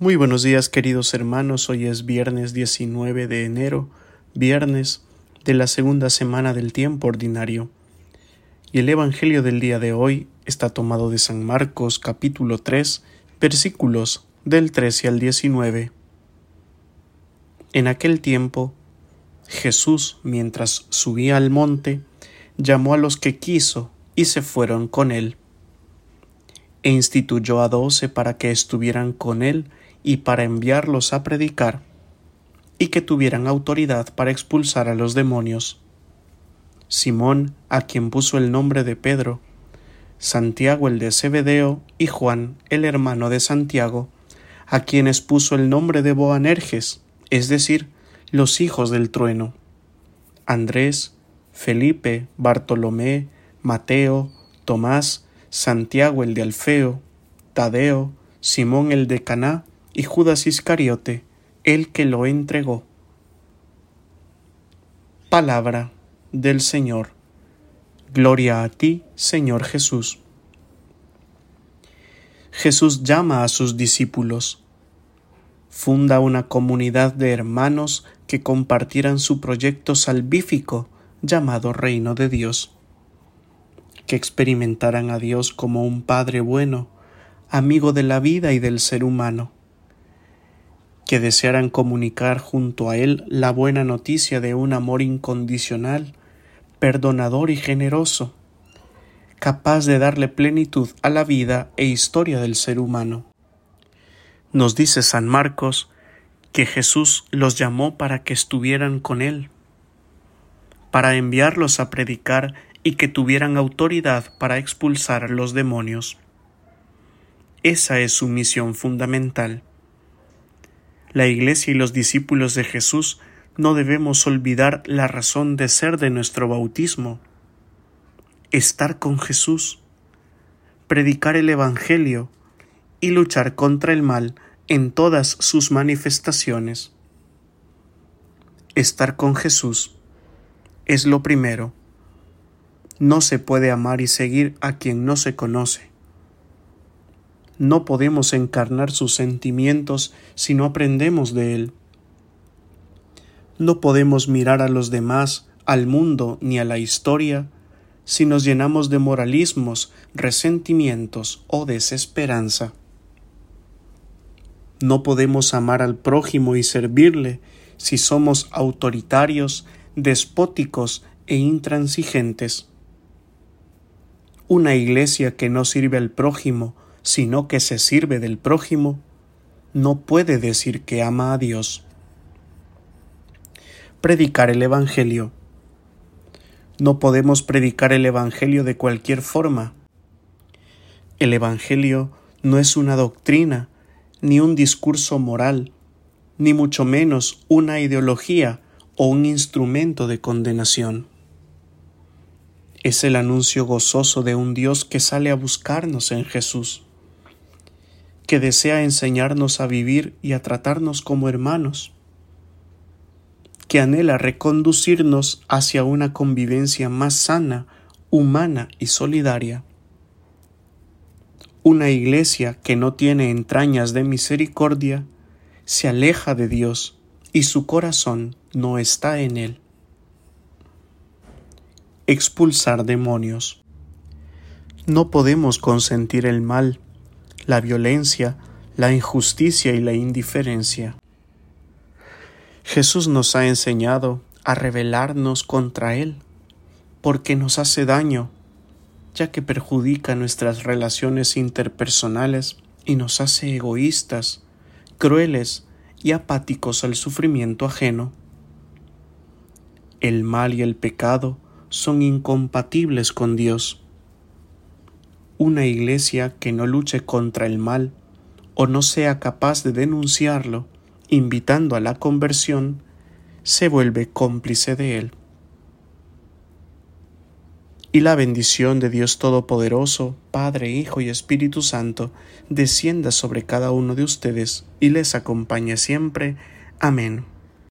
Muy buenos días queridos hermanos, hoy es viernes 19 de enero, viernes de la segunda semana del tiempo ordinario. Y el Evangelio del día de hoy está tomado de San Marcos capítulo 3 versículos del 13 al 19. En aquel tiempo, Jesús, mientras subía al monte, llamó a los que quiso y se fueron con él. E instituyó a doce para que estuvieran con él y para enviarlos a predicar, y que tuvieran autoridad para expulsar a los demonios. Simón, a quien puso el nombre de Pedro, Santiago el de Zebedeo y Juan el hermano de Santiago, a quienes puso el nombre de Boanerges, es decir, los hijos del trueno. Andrés, Felipe, Bartolomé, Mateo, Tomás, Santiago el de Alfeo, Tadeo, Simón el de Caná y Judas Iscariote, el que lo entregó. Palabra del Señor. Gloria a ti, Señor Jesús. Jesús llama a sus discípulos. Funda una comunidad de hermanos que compartieran su proyecto salvífico llamado Reino de Dios, que experimentaran a Dios como un Padre bueno, amigo de la vida y del ser humano, que desearan comunicar junto a Él la buena noticia de un amor incondicional, perdonador y generoso, capaz de darle plenitud a la vida e historia del ser humano. Nos dice San Marcos que Jesús los llamó para que estuvieran con Él, para enviarlos a predicar y que tuvieran autoridad para expulsar los demonios. Esa es su misión fundamental la Iglesia y los discípulos de Jesús no debemos olvidar la razón de ser de nuestro bautismo. Estar con Jesús, predicar el Evangelio y luchar contra el mal en todas sus manifestaciones. Estar con Jesús es lo primero. No se puede amar y seguir a quien no se conoce. No podemos encarnar sus sentimientos si no aprendemos de Él. No podemos mirar a los demás, al mundo ni a la historia si nos llenamos de moralismos, resentimientos o desesperanza. No podemos amar al prójimo y servirle si somos autoritarios, despóticos e intransigentes. Una iglesia que no sirve al prójimo sino que se sirve del prójimo, no puede decir que ama a Dios. Predicar el Evangelio. No podemos predicar el Evangelio de cualquier forma. El Evangelio no es una doctrina, ni un discurso moral, ni mucho menos una ideología o un instrumento de condenación. Es el anuncio gozoso de un Dios que sale a buscarnos en Jesús que desea enseñarnos a vivir y a tratarnos como hermanos, que anhela reconducirnos hacia una convivencia más sana, humana y solidaria. Una iglesia que no tiene entrañas de misericordia se aleja de Dios y su corazón no está en él. Expulsar demonios. No podemos consentir el mal la violencia, la injusticia y la indiferencia. Jesús nos ha enseñado a rebelarnos contra Él, porque nos hace daño, ya que perjudica nuestras relaciones interpersonales y nos hace egoístas, crueles y apáticos al sufrimiento ajeno. El mal y el pecado son incompatibles con Dios una iglesia que no luche contra el mal o no sea capaz de denunciarlo, invitando a la conversión, se vuelve cómplice de él. Y la bendición de Dios Todopoderoso, Padre, Hijo y Espíritu Santo, descienda sobre cada uno de ustedes y les acompañe siempre. Amén.